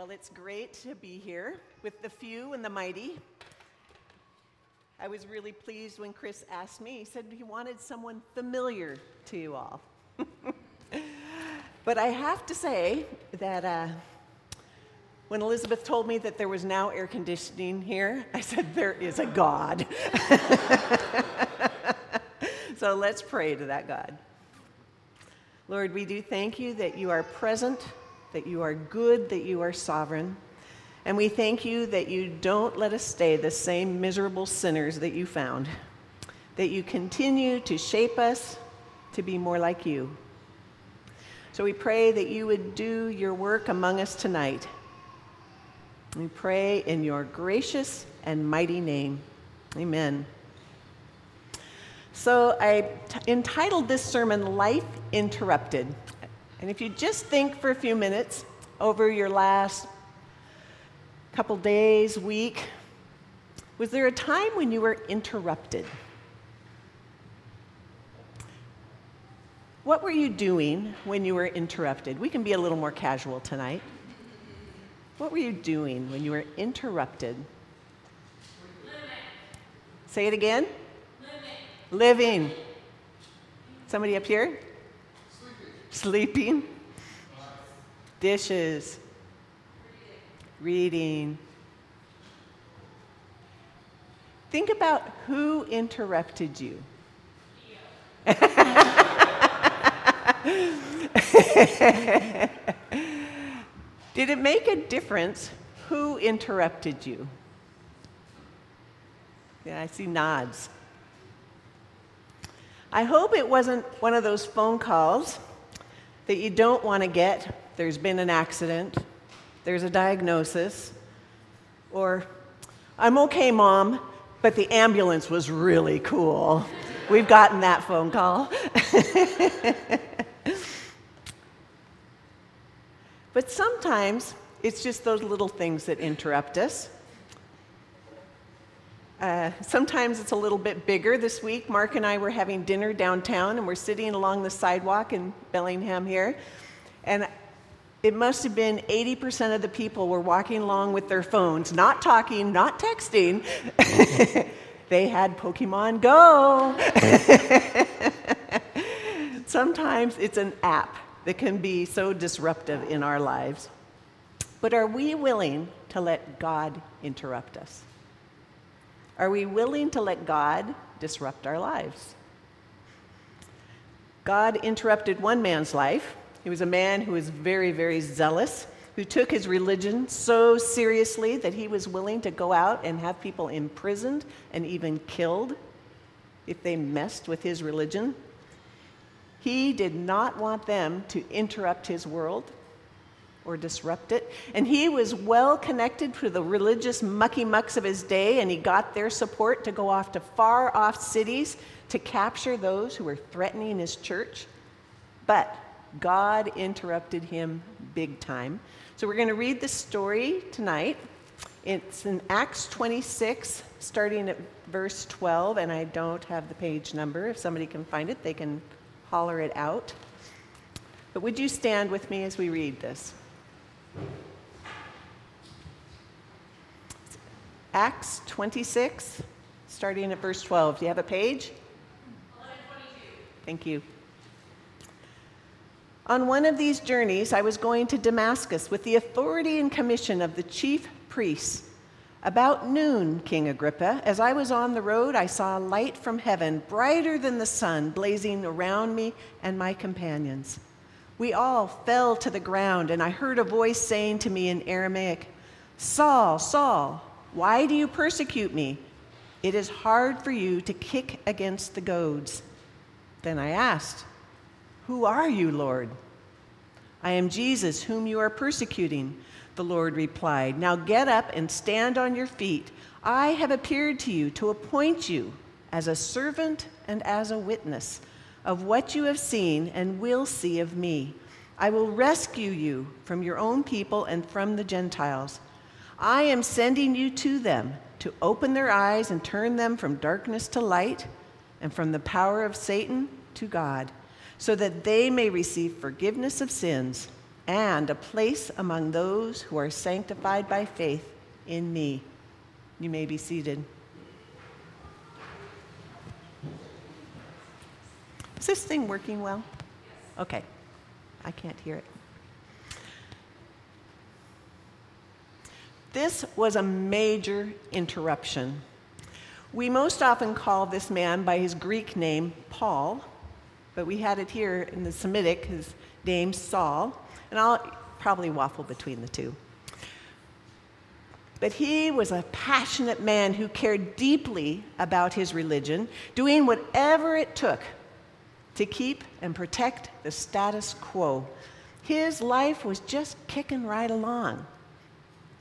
Well, it's great to be here with the few and the mighty. I was really pleased when Chris asked me. He said he wanted someone familiar to you all. but I have to say that uh, when Elizabeth told me that there was now air conditioning here, I said, There is a God. so let's pray to that God. Lord, we do thank you that you are present that you are good, that you are sovereign. And we thank you that you don't let us stay the same miserable sinners that you found, that you continue to shape us to be more like you. So we pray that you would do your work among us tonight. We pray in your gracious and mighty name. Amen. So I t- entitled this sermon Life Interrupted. And if you just think for a few minutes over your last couple days, week, was there a time when you were interrupted? What were you doing when you were interrupted? We can be a little more casual tonight. What were you doing when you were interrupted? Living. Say it again. Living. Living. Somebody up here? Sleeping. Dishes. Reading. Think about who interrupted you. Did it make a difference who interrupted you? Yeah, I see nods. I hope it wasn't one of those phone calls that you don't want to get. There's been an accident, there's a diagnosis, or I'm okay, mom, but the ambulance was really cool. We've gotten that phone call. but sometimes it's just those little things that interrupt us. Uh, sometimes it's a little bit bigger. This week, Mark and I were having dinner downtown, and we're sitting along the sidewalk in Bellingham here. And it must have been 80% of the people were walking along with their phones, not talking, not texting. they had Pokemon Go. Sometimes it's an app that can be so disruptive in our lives. But are we willing to let God interrupt us? Are we willing to let God disrupt our lives? God interrupted one man's life. He was a man who was very, very zealous, who took his religion so seriously that he was willing to go out and have people imprisoned and even killed if they messed with his religion. He did not want them to interrupt his world or disrupt it. And he was well connected to the religious mucky mucks of his day, and he got their support to go off to far off cities to capture those who were threatening his church. But God interrupted him big time. So we're going to read the story tonight. It's in Acts 26, starting at verse 12, and I don't have the page number. If somebody can find it, they can holler it out. But would you stand with me as we read this? Acts 26, starting at verse 12. Do you have a page? Thank you. On one of these journeys, I was going to Damascus with the authority and commission of the chief priests. About noon, King Agrippa, as I was on the road, I saw a light from heaven, brighter than the sun, blazing around me and my companions. We all fell to the ground, and I heard a voice saying to me in Aramaic, Saul, Saul, why do you persecute me? It is hard for you to kick against the goads. Then I asked, Who are you, Lord? I am Jesus, whom you are persecuting. The Lord replied, Now get up and stand on your feet. I have appeared to you to appoint you as a servant and as a witness of what you have seen and will see of me. I will rescue you from your own people and from the Gentiles. I am sending you to them to open their eyes and turn them from darkness to light and from the power of Satan to God, so that they may receive forgiveness of sins and a place among those who are sanctified by faith in me. You may be seated. Is this thing working well? Okay. I can't hear it. This was a major interruption. We most often call this man by his Greek name, Paul, but we had it here in the Semitic, his name, Saul, and I'll probably waffle between the two. But he was a passionate man who cared deeply about his religion, doing whatever it took to keep and protect the status quo. His life was just kicking right along.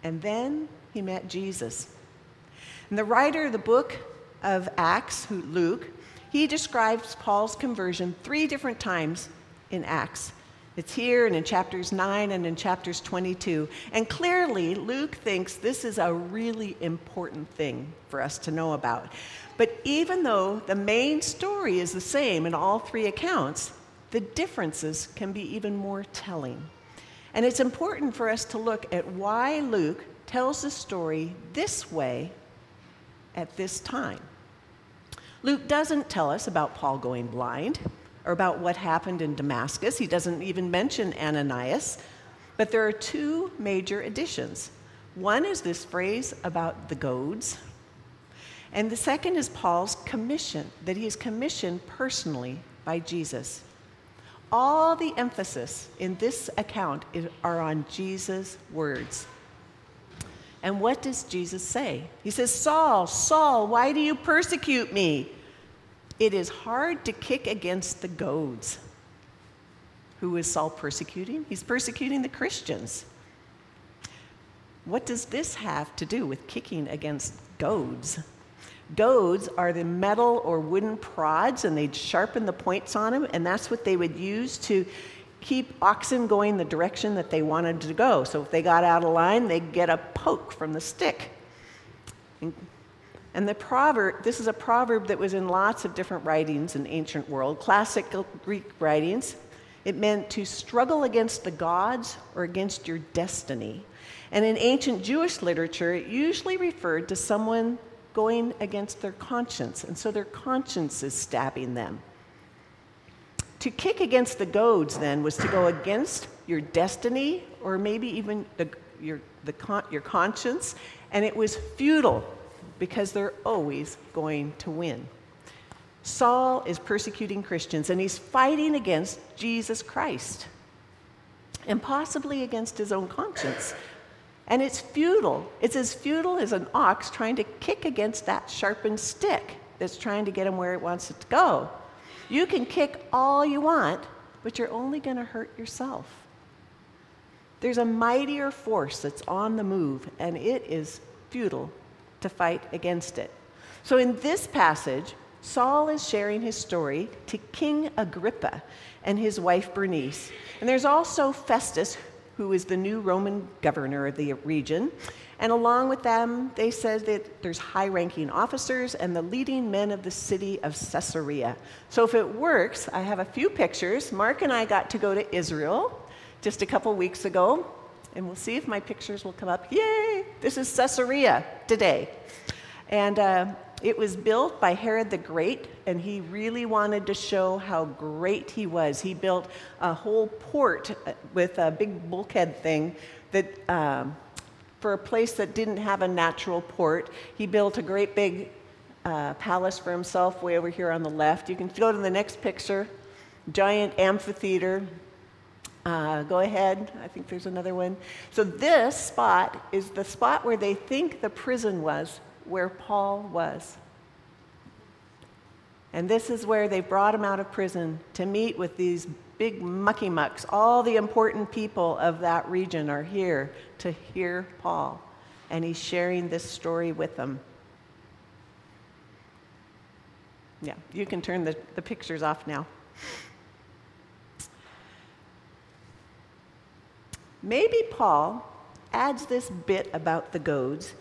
And then he met Jesus. And the writer of the book of Acts, Luke, he describes Paul's conversion three different times in Acts. It's here and in chapters 9 and in chapters 22. And clearly, Luke thinks this is a really important thing for us to know about. But even though the main story is the same in all three accounts, the differences can be even more telling. And it's important for us to look at why Luke tells the story this way at this time. Luke doesn't tell us about Paul going blind or about what happened in Damascus. He doesn't even mention Ananias. But there are two major additions. One is this phrase about the goads, and the second is Paul's commission, that he is commissioned personally by Jesus. All the emphasis in this account are on Jesus' words. And what does Jesus say? He says, Saul, Saul, why do you persecute me? It is hard to kick against the goads. Who is Saul persecuting? He's persecuting the Christians. What does this have to do with kicking against goads? Goads are the metal or wooden prods, and they'd sharpen the points on them, and that's what they would use to keep oxen going the direction that they wanted to go. So if they got out of line, they'd get a poke from the stick. And the proverb, this is a proverb that was in lots of different writings in ancient world, classical Greek writings. It meant to struggle against the gods or against your destiny. And in ancient Jewish literature, it usually referred to someone going against their conscience, and so their conscience is stabbing them. To kick against the goads, then, was to go against your destiny or maybe even the, your, the con- your conscience, and it was futile because they're always going to win. Saul is persecuting Christians, and he's fighting against Jesus Christ and possibly against his own conscience and it's futile. It's as futile as an ox trying to kick against that sharpened stick that's trying to get him where it wants it to go. You can kick all you want, but you're only going to hurt yourself. There's a mightier force that's on the move, and it is futile to fight against it. So, in this passage, Saul is sharing his story to King Agrippa and his wife Bernice. And there's also Festus, who is the new Roman governor of the region. And along with them, they said that there's high ranking officers and the leading men of the city of Caesarea. So if it works, I have a few pictures. Mark and I got to go to Israel just a couple weeks ago, and we'll see if my pictures will come up. Yay! This is Caesarea today. And uh, it was built by Herod the Great, and he really wanted to show how great he was. He built a whole port uh, with a big bulkhead thing that, um, for a place that didn't have a natural port, he built a great big uh, palace for himself way over here on the left. You can go to the next picture giant amphitheater. Uh, go ahead, I think there's another one. So, this spot is the spot where they think the prison was where Paul was. And this is where they brought him out of prison to meet with these big mucky mucks. All the important people of that region are here to hear Paul. And he's sharing this story with them. Yeah, you can turn the, the pictures off now. Maybe Paul adds this bit about the goads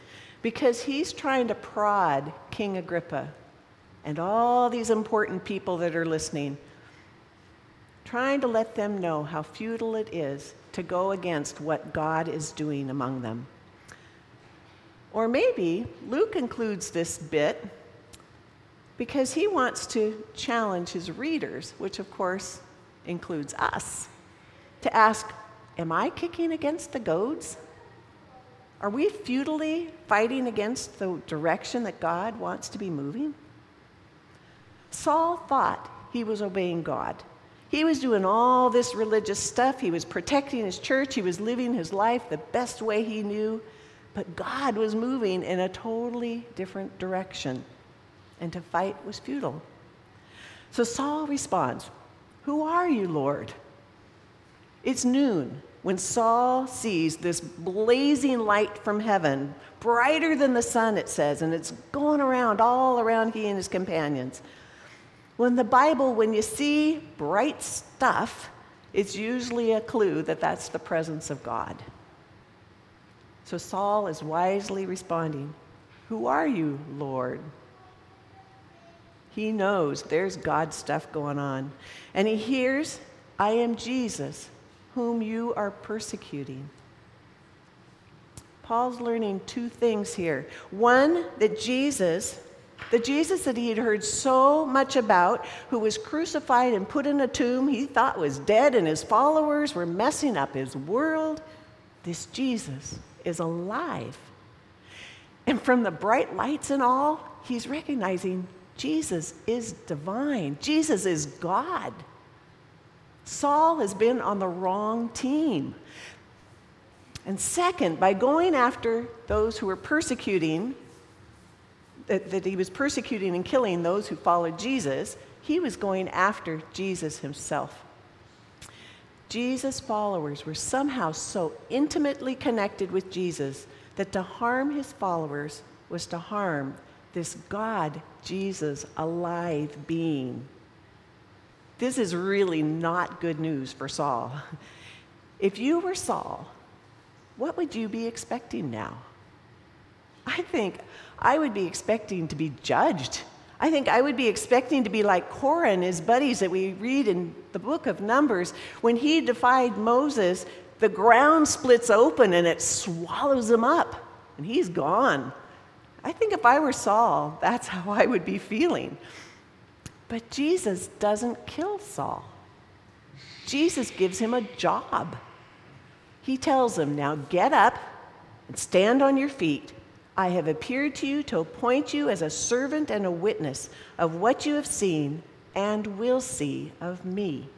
because he's trying to prod King Agrippa and all these important people that are listening. trying to let them know how futile it is to go against what God is doing among them. Or maybe Luke includes this bit because he wants to challenge his readers, which of course includes us, to ask Am I kicking against the goads? Are we futilely fighting against the direction that God wants to be moving? Saul thought he was obeying God. He was doing all this religious stuff. He was protecting his church. He was living his life the best way he knew. But God was moving in a totally different direction, and to fight was futile. So Saul responds, Who are you, Lord? It's noon when Saul sees this blazing light from heaven, brighter than the sun, it says, and it's going around all around he and his companions. Well, in the Bible, when you see bright stuff, it's usually a clue that that's the presence of God. So Saul is wisely responding, Who are you, Lord? He knows there's God stuff going on. And he hears, I am Jesus, whom you are persecuting. Paul's learning two things here. One, that Jesus the Jesus that he had heard so much about, who was crucified and put in a tomb, he thought was dead, and his followers were messing up his world. This Jesus is alive. And from the bright lights and all, he's recognizing Jesus is divine, Jesus is God. Saul has been on the wrong team. And second, by going after those who were persecuting that, that he was persecuting and killing those who followed Jesus, he was going after Jesus himself. Jesus' followers were somehow so intimately connected with Jesus that to harm his followers was to harm this God, Jesus, alive being. This is really not good news for Saul. If you were Saul, what would you be expecting now? I think I would be expecting to be judged. I think I would be expecting to be like Korah and his buddies that we read in the book of Numbers. When he defied Moses, the ground splits open and it swallows him up, and he's gone. I think if I were Saul, that's how I would be feeling. But Jesus doesn't kill Saul. Jesus gives him a job. He tells him, Now get up and stand on your feet I have appeared to you to appoint you as a servant and a witness of what you have seen and will see of me.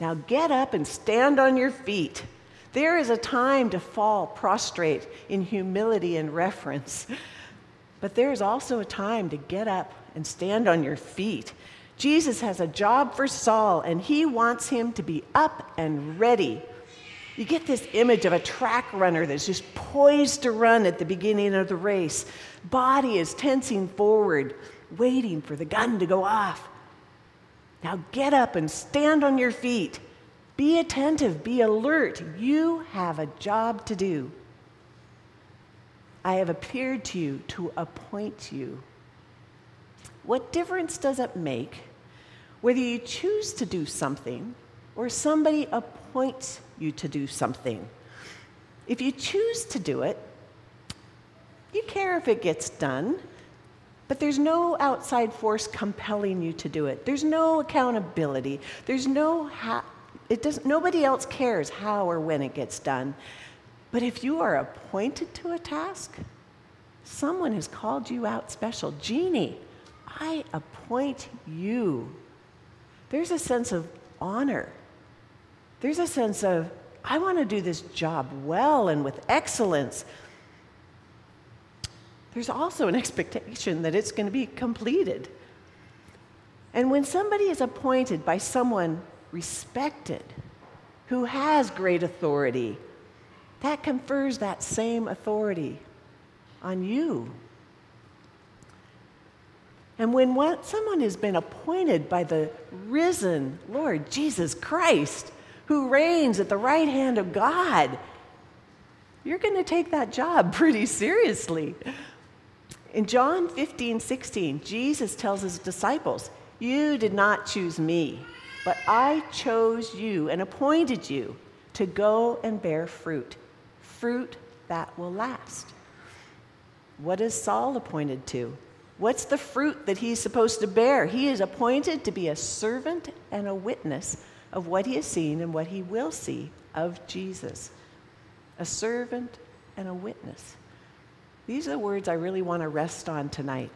Now get up and stand on your feet. There is a time to fall prostrate in humility and reverence, but there is also a time to get up and stand on your feet. Jesus has a job for Saul, and he wants him to be up and ready you get this image of a track runner that's just poised to run at the beginning of the race. Body is tensing forward, waiting for the gun to go off. Now get up and stand on your feet. Be attentive, be alert. You have a job to do. I have appeared to you to appoint you. What difference does it make whether you choose to do something or somebody appoints you to do something. If you choose to do it, you care if it gets done, but there's no outside force compelling you to do it. There's no accountability. There's no ha- it does nobody else cares how or when it gets done. But if you are appointed to a task, someone has called you out special. Jeannie, I appoint you. There's a sense of honor there's a sense of, I want to do this job well and with excellence. There's also an expectation that it's going to be completed. And when somebody is appointed by someone respected, who has great authority, that confers that same authority on you. And when one, someone has been appointed by the risen Lord Jesus Christ, who reigns at the right hand of God, you're going to take that job pretty seriously. In John 15, 16, Jesus tells his disciples, You did not choose me, but I chose you and appointed you to go and bear fruit, fruit that will last. What is Saul appointed to? What's the fruit that he's supposed to bear? He is appointed to be a servant and a witness of what he has seen and what he will see of Jesus. A servant and a witness. These are the words I really want to rest on tonight.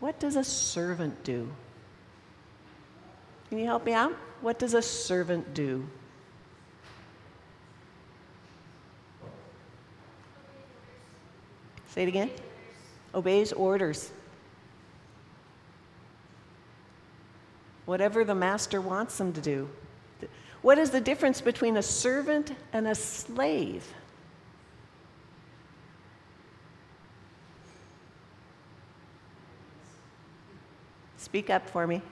What does a servant do? Can you help me out? What does a servant do? Say it again. Obeys orders. Whatever the master wants them to do. What is the difference between a servant and a slave? Speak up for me.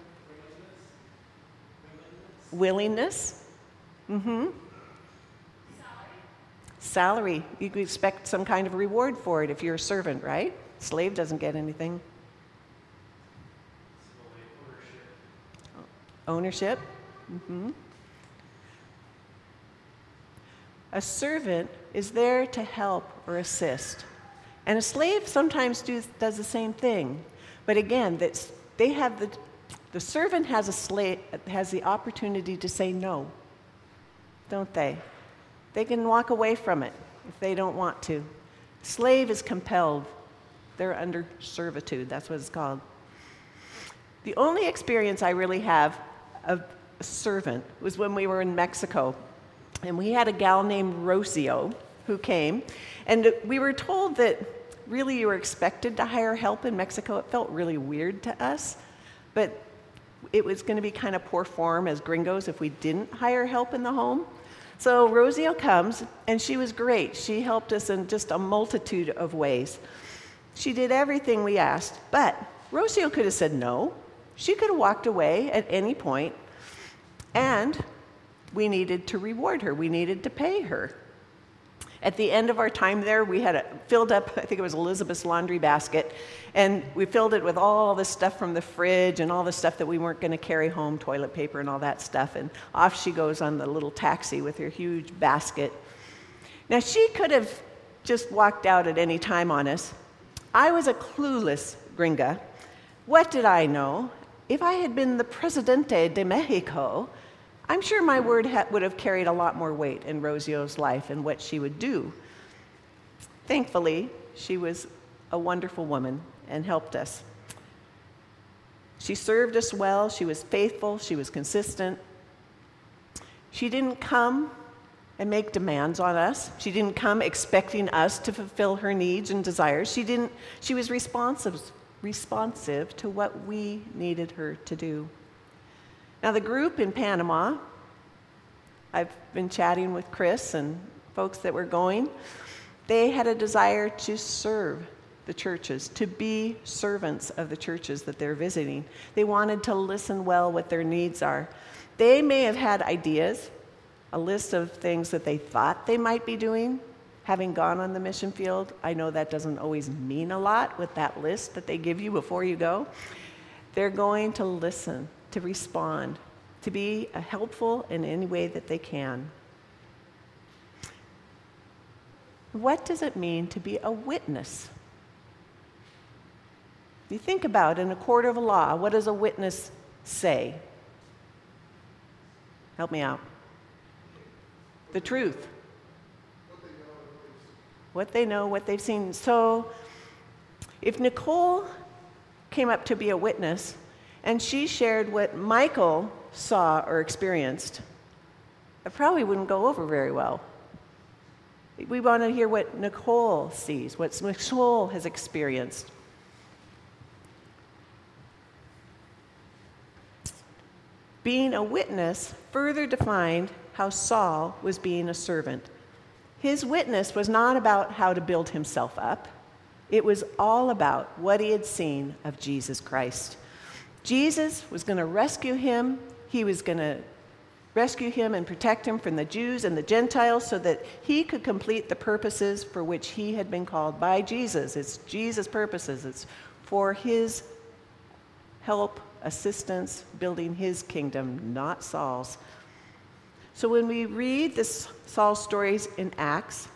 Willingness. Mm-hmm. Salary. You could expect some kind of reward for it if you're a servant, right? Slave doesn't get anything. Ownership. Mm-hmm. A servant is there to help or assist. And a slave sometimes do, does the same thing. But again, that's, they have the, the servant has, a slave, has the opportunity to say no, don't they? They can walk away from it if they don't want to. Slave is compelled, they're under servitude. That's what it's called. The only experience I really have of a servant was when we were in Mexico. And we had a gal named Rocio who came. And we were told that really you were expected to hire help in Mexico. It felt really weird to us. But it was going to be kind of poor form as gringos if we didn't hire help in the home. So Rocio comes, and she was great. She helped us in just a multitude of ways. She did everything we asked, but Rocio could have said no. She could have walked away at any point, and we needed to reward her. We needed to pay her. At the end of our time there, we had a, filled up, I think it was Elizabeth's laundry basket, and we filled it with all the stuff from the fridge and all the stuff that we weren't going to carry home, toilet paper and all that stuff. And off she goes on the little taxi with her huge basket. Now, she could have just walked out at any time on us. I was a clueless gringa. What did I know? If I had been the Presidente de Mexico, I'm sure my word ha- would have carried a lot more weight in Rocio's life and what she would do. Thankfully, she was a wonderful woman and helped us. She served us well, she was faithful, she was consistent. She didn't come and make demands on us. She didn't come expecting us to fulfill her needs and desires. She didn't she was responsive responsive to what we needed her to do. Now, the group in Panama, I've been chatting with Chris and folks that were going, they had a desire to serve the churches, to be servants of the churches that they're visiting. They wanted to listen well what their needs are. They may have had ideas, a list of things that they thought they might be doing. Having gone on the mission field, I know that doesn't always mean a lot with that list that they give you before you go. They're going to listen to respond, to be helpful in any way that they can. What does it mean to be a witness? You think about in a court of law, what does a witness say? Help me out. The truth. What they know, what they've seen. So, if Nicole came up to be a witness, and she shared what Michael saw or experienced, it probably wouldn't go over very well. We want to hear what Nicole sees, what Nicole has experienced. Being a witness further defined how Saul was being a servant. His witness was not about how to build himself up, it was all about what he had seen of Jesus Christ. Jesus was going to rescue him. He was going to rescue him and protect him from the Jews and the Gentiles so that he could complete the purposes for which he had been called by Jesus. It's Jesus' purposes, it's for his help assistance building his kingdom, not Saul's. So when we read this Saul's stories in Acts,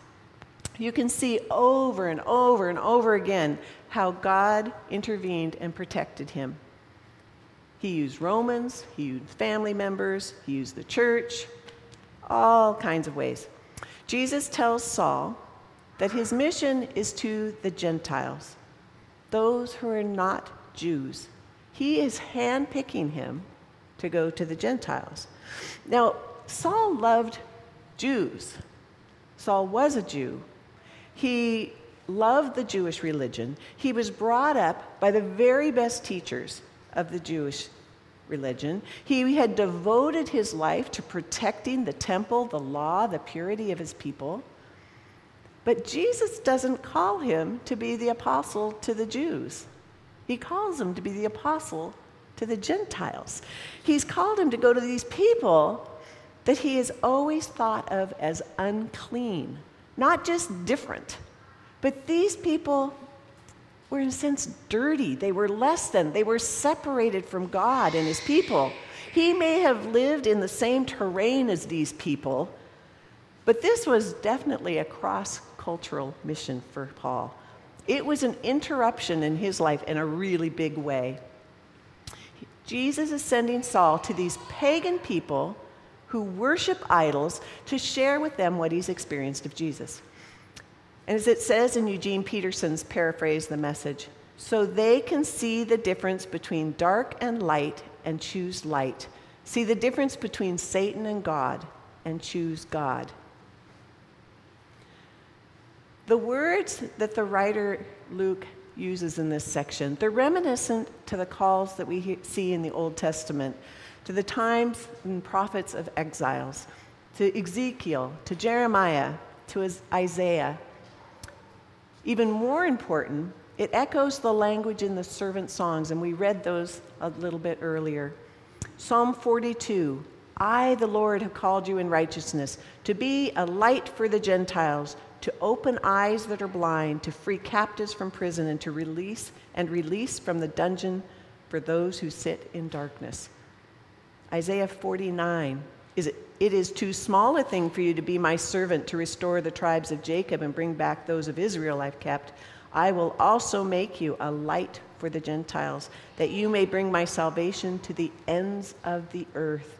you can see over and over and over again how God intervened and protected him. He used Romans, he used family members, he used the church, all kinds of ways. Jesus tells Saul that his mission is to the Gentiles, those who are not Jews. He is handpicking him to go to the Gentiles. Now, Saul loved Jews. Saul was a Jew. He loved the Jewish religion. He was brought up by the very best teachers of the Jewish religion. He had devoted his life to protecting the temple, the law, the purity of his people. But Jesus doesn't call him to be the apostle to the Jews. He calls him to be the apostle to the Gentiles. He's called him to go to these people that he has always thought of as unclean, not just different, but these people were, in a sense, dirty. They were less than, they were separated from God and his people. He may have lived in the same terrain as these people, but this was definitely a cross cultural mission for Paul. It was an interruption in his life in a really big way. Jesus is sending Saul to these pagan people who worship idols to share with them what he's experienced of Jesus. And as it says in Eugene Peterson's paraphrase, the message, so they can see the difference between dark and light and choose light. See the difference between Satan and God and choose God. The words that the writer Luke uses in this section, they're reminiscent to the calls that we see in the Old Testament, to the times and prophets of exiles, to Ezekiel, to Jeremiah, to Isaiah. Even more important, it echoes the language in the servant songs, and we read those a little bit earlier. Psalm 42 I, the Lord, have called you in righteousness, to be a light for the Gentiles, to open eyes that are blind, to free captives from prison, and to release and release from the dungeon for those who sit in darkness. Isaiah 49 is it, it is too small a thing for you to be my servant to restore the tribes of Jacob and bring back those of Israel I've kept. I will also make you a light for the Gentiles, that you may bring my salvation to the ends of the earth.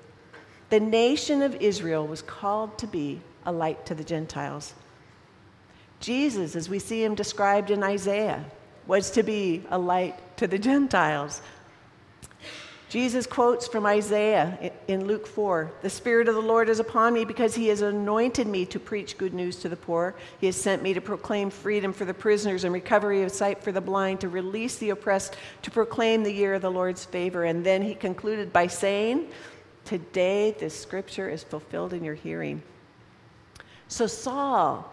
The nation of Israel was called to be a light to the Gentiles. Jesus, as we see him described in Isaiah, was to be a light to the Gentiles. Jesus quotes from Isaiah in Luke 4 The Spirit of the Lord is upon me because he has anointed me to preach good news to the poor. He has sent me to proclaim freedom for the prisoners and recovery of sight for the blind, to release the oppressed, to proclaim the year of the Lord's favor. And then he concluded by saying, Today this scripture is fulfilled in your hearing. So, Saul,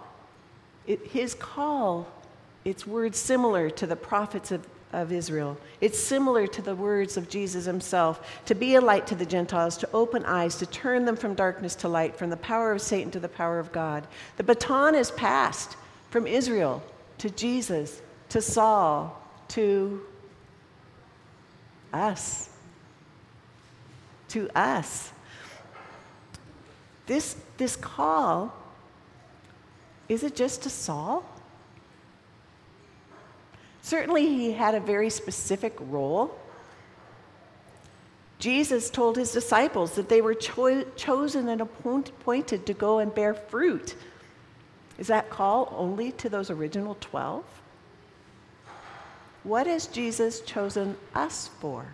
his call, it's words similar to the prophets of, of Israel. It's similar to the words of Jesus himself to be a light to the Gentiles, to open eyes, to turn them from darkness to light, from the power of Satan to the power of God. The baton is passed from Israel to Jesus, to Saul, to us. To us. This, this call is it just to Saul? Certainly, he had a very specific role. Jesus told his disciples that they were cho- chosen and appointed to go and bear fruit. Is that call only to those original 12? What has Jesus chosen us for?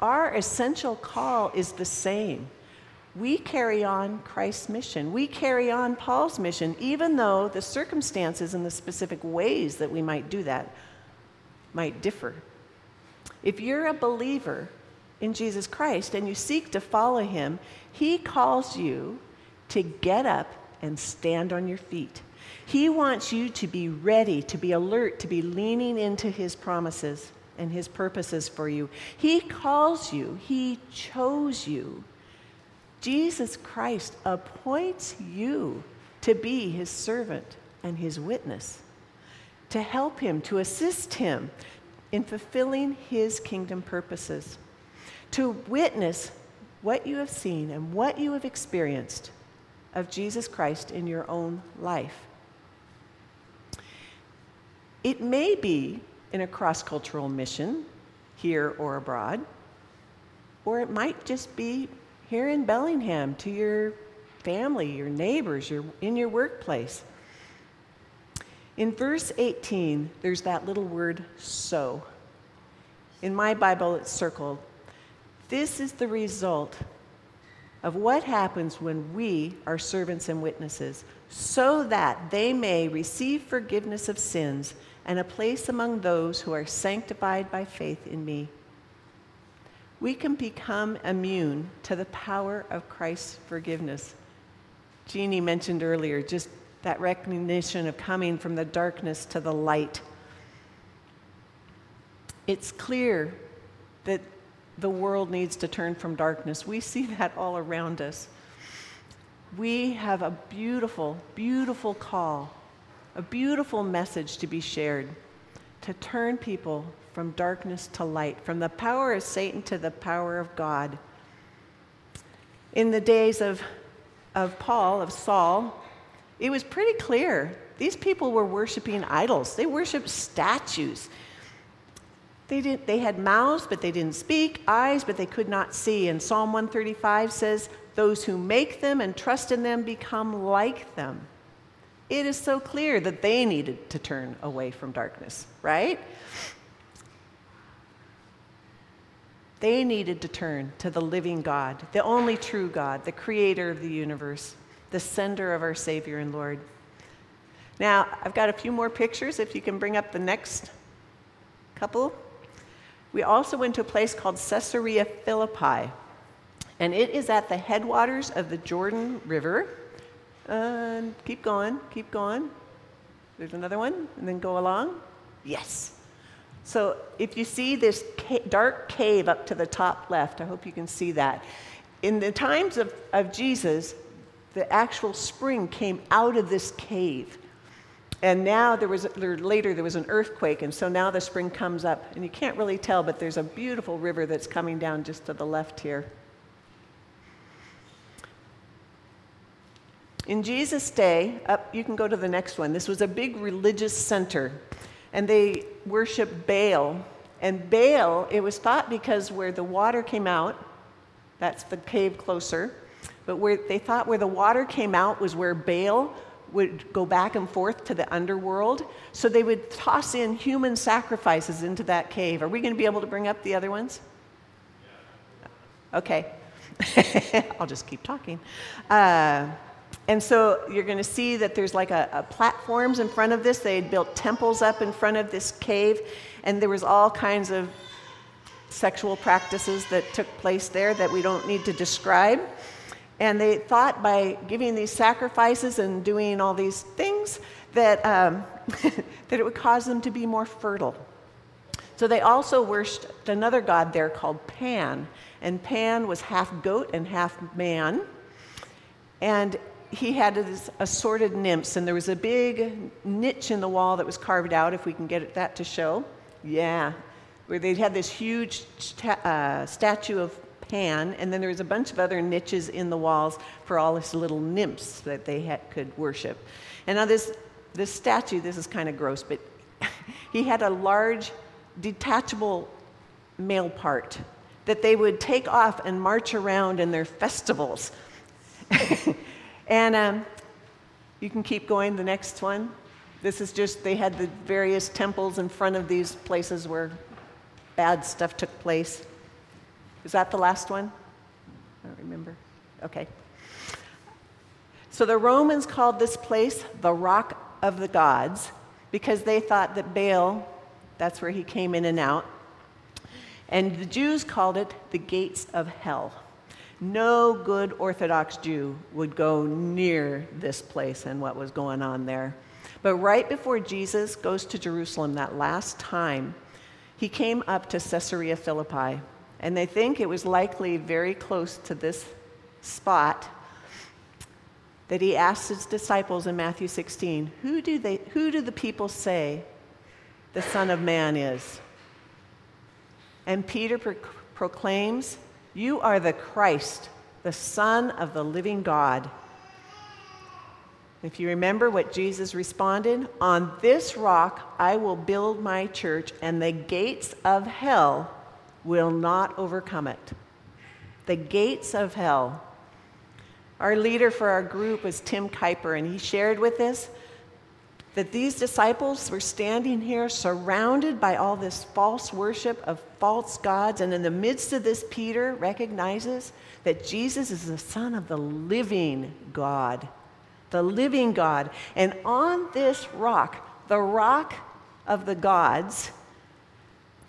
Our essential call is the same we carry on Christ's mission. We carry on Paul's mission, even though the circumstances and the specific ways that we might do that might differ. If you're a believer in Jesus Christ and you seek to follow him, he calls you to get up and stand on your feet. He wants you to be ready, to be alert, to be leaning into his promises and his purposes for you. He calls you, he chose you Jesus Christ appoints you to be his servant and his witness, to help him, to assist him in fulfilling his kingdom purposes, to witness what you have seen and what you have experienced of Jesus Christ in your own life. It may be in a cross cultural mission, here or abroad, or it might just be here in Bellingham to your family, your neighbors, your, in your workplace. In verse 18, there's that little word so. In my Bible, it's circled. This is the result of what happens when we are servants and witnesses, so that they may receive forgiveness of sins and a place among those who are sanctified by faith in me. We can become immune to the power of Christ's forgiveness. Jeannie mentioned earlier just that recognition of coming from the darkness to the light. It's clear that the world needs to turn from darkness. We see that all around us. We have a beautiful, beautiful call, a beautiful message to be shared to turn people from darkness to light, from the power of Satan to the power of God. In the days of, of Paul, of Saul, it was pretty clear. These people were worshiping idols, they worshiped statues. They, didn't, they had mouths, but they didn't speak, eyes, but they could not see. And Psalm 135 says, Those who make them and trust in them become like them. It is so clear that they needed to turn away from darkness, right? They needed to turn to the living God, the only true God, the creator of the universe the sender of our Savior and Lord. Now, I've got a few more pictures if you can bring up the next couple. We also went to a place called Caesarea Philippi, and it is at the headwaters of the Jordan River. Uh, keep going, keep going. There's another one, and then go along. Yes. So if you see this ca- dark cave up to the top left, I hope you can see that. In the times of, of Jesus, the actual spring came out of this cave. And now there was, later there was an earthquake, and so now the spring comes up. And you can't really tell, but there's a beautiful river that's coming down just to the left here. In Jesus' day, up, you can go to the next one. This was a big religious center, and they worshiped Baal. And Baal, it was thought because where the water came out, that's the cave closer, but where they thought where the water came out was where Baal would go back and forth to the underworld. So they would toss in human sacrifices into that cave. Are we going to be able to bring up the other ones? Okay. I'll just keep talking. Uh, and so you're going to see that there's like a, a, platforms in front of this. They had built temples up in front of this cave, and there was all kinds of sexual practices that took place there that we don't need to describe. And they thought by giving these sacrifices and doing all these things that, um, that it would cause them to be more fertile. So they also worshipped another god there called Pan. And Pan was half goat and half man. And he had assorted nymphs, and there was a big niche in the wall that was carved out, if we can get that to show. Yeah, where they had this huge uh, statue of Pan, and then there was a bunch of other niches in the walls for all his little nymphs that they could worship. And now this, this statue, this is kind of gross, but he had a large detachable male part that they would take off and march around in their festivals. and um, you can keep going, the next one. This is just, they had the various temples in front of these places where bad stuff took place. Is that the last one? I don't remember. Okay. So the Romans called this place the Rock of the Gods because they thought that Baal, that's where he came in and out. And the Jews called it the gates of hell. No good Orthodox Jew would go near this place and what was going on there. But right before Jesus goes to Jerusalem that last time, he came up to Caesarea Philippi. And they think it was likely very close to this spot that he asked his disciples in Matthew 16, who do, they, who do the people say the Son of Man is? And Peter pro- proclaims, You are the Christ, the Son of the living God. If you remember what Jesus responded, On this rock I will build my church, and the gates of hell will not overcome it. The gates of hell. Our leader for our group was Tim Kuyper, and he shared with us that these disciples were standing here surrounded by all this false worship of false gods, and in the midst of this, Peter recognizes that Jesus is the Son of the living God. The living God. And on this rock, the rock of the gods,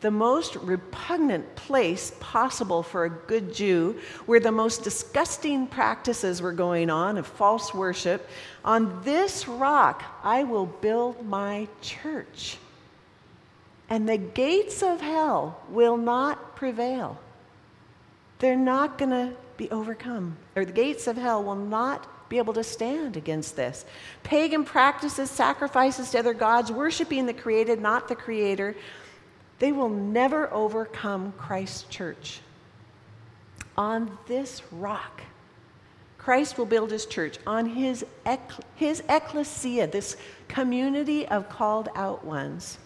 the most repugnant place possible for a good Jew, where the most disgusting practices were going on of false worship, on this rock I will build my church. And the gates of hell will not prevail. They're not going to be overcome, or the gates of hell will not be able to stand against this. Pagan practices, sacrifices to other gods, worshiping the created, not the creator, they will never overcome Christ's church. On this rock, Christ will build his church on his, his ecclesia, this community of called out ones.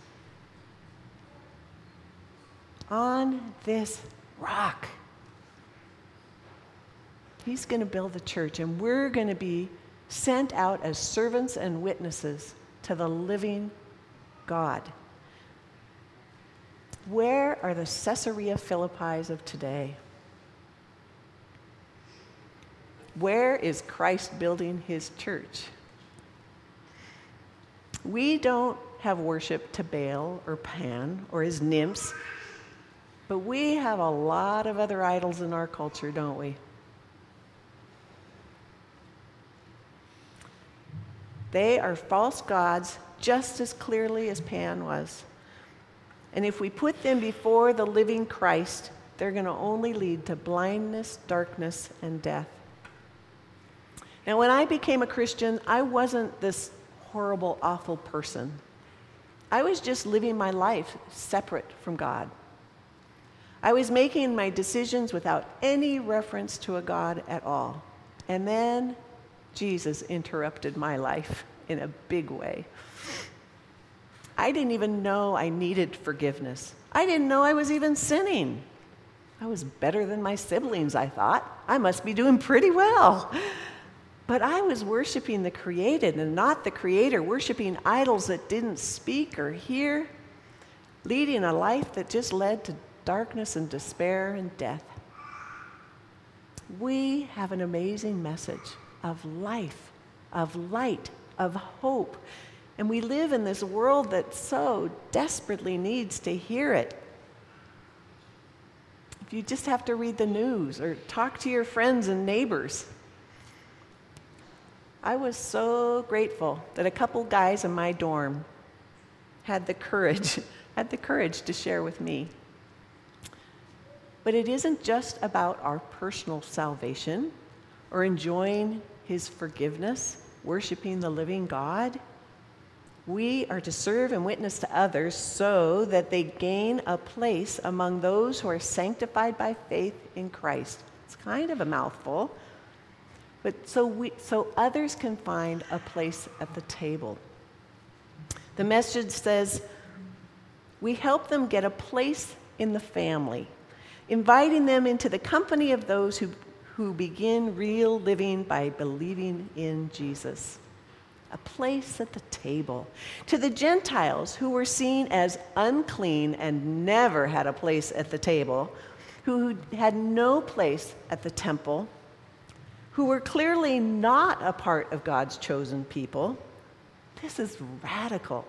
On this rock, he's going to build the church, and we're going to be sent out as servants and witnesses to the living God. Where are the Caesarea Philippi of today? Where is Christ building his church? We don't have worship to Baal or Pan or his nymphs, but we have a lot of other idols in our culture, don't we? They are false gods just as clearly as Pan was. And if we put them before the living Christ, they're going to only lead to blindness, darkness, and death. Now, when I became a Christian, I wasn't this horrible, awful person. I was just living my life separate from God. I was making my decisions without any reference to a God at all. And then Jesus interrupted my life in a big way. I didn't even know I needed forgiveness. I didn't know I was even sinning. I was better than my siblings, I thought. I must be doing pretty well. But I was worshiping the created and not the creator, worshiping idols that didn't speak or hear, leading a life that just led to darkness and despair and death. We have an amazing message of life, of light, of hope and we live in this world that so desperately needs to hear it. If you just have to read the news or talk to your friends and neighbors. I was so grateful that a couple guys in my dorm had the courage, had the courage to share with me. But it isn't just about our personal salvation or enjoying his forgiveness, worshiping the living God. We are to serve and witness to others so that they gain a place among those who are sanctified by faith in Christ. It's kind of a mouthful, but so, we, so others can find a place at the table. The message says, we help them get a place in the family, inviting them into the company of those who, who begin real living by believing in Jesus a place at the table. To the Gentiles who were seen as unclean and never had a place at the table, who had no place at the temple, who were clearly not a part of God's chosen people, this is radical.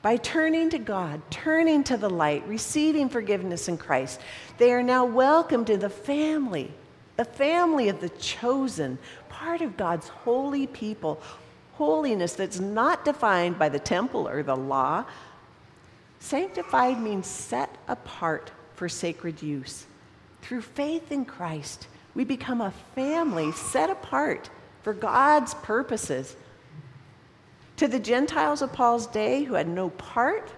By turning to God, turning to the light, receiving forgiveness in Christ, they are now welcomed to the family, the family of the chosen, part of God's holy people, holiness that's not defined by the temple or the law. Sanctified means set apart for sacred use. Through faith in Christ, we become a family set apart for God's purposes. To the Gentiles of Paul's day who had no part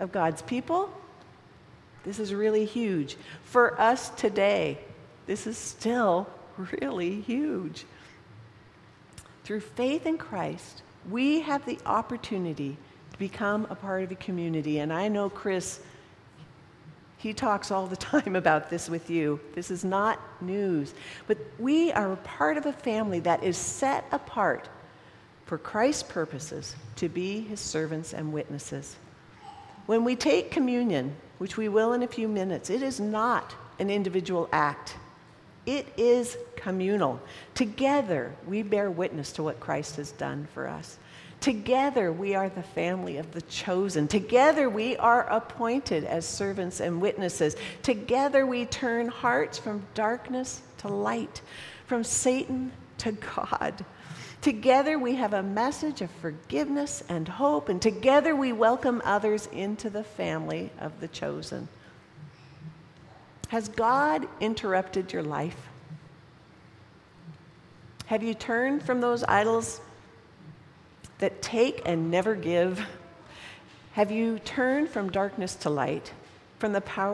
of God's people, This is really huge. For us today, this is still really huge. Through faith in Christ, we have the opportunity to become a part of a community. And I know Chris, he talks all the time about this with you. This is not news. But we are a part of a family that is set apart for Christ's purposes to be his servants and witnesses. When we take communion, which we will in a few minutes, it is not an individual act. It is communal. Together, we bear witness to what Christ has done for us. Together, we are the family of the chosen. Together, we are appointed as servants and witnesses. Together, we turn hearts from darkness to light, from Satan to God. Together, we have a message of forgiveness and hope, and together, we welcome others into the family of the chosen. Has God interrupted your life? Have you turned from those idols that take and never give? Have you turned from darkness to light, from the power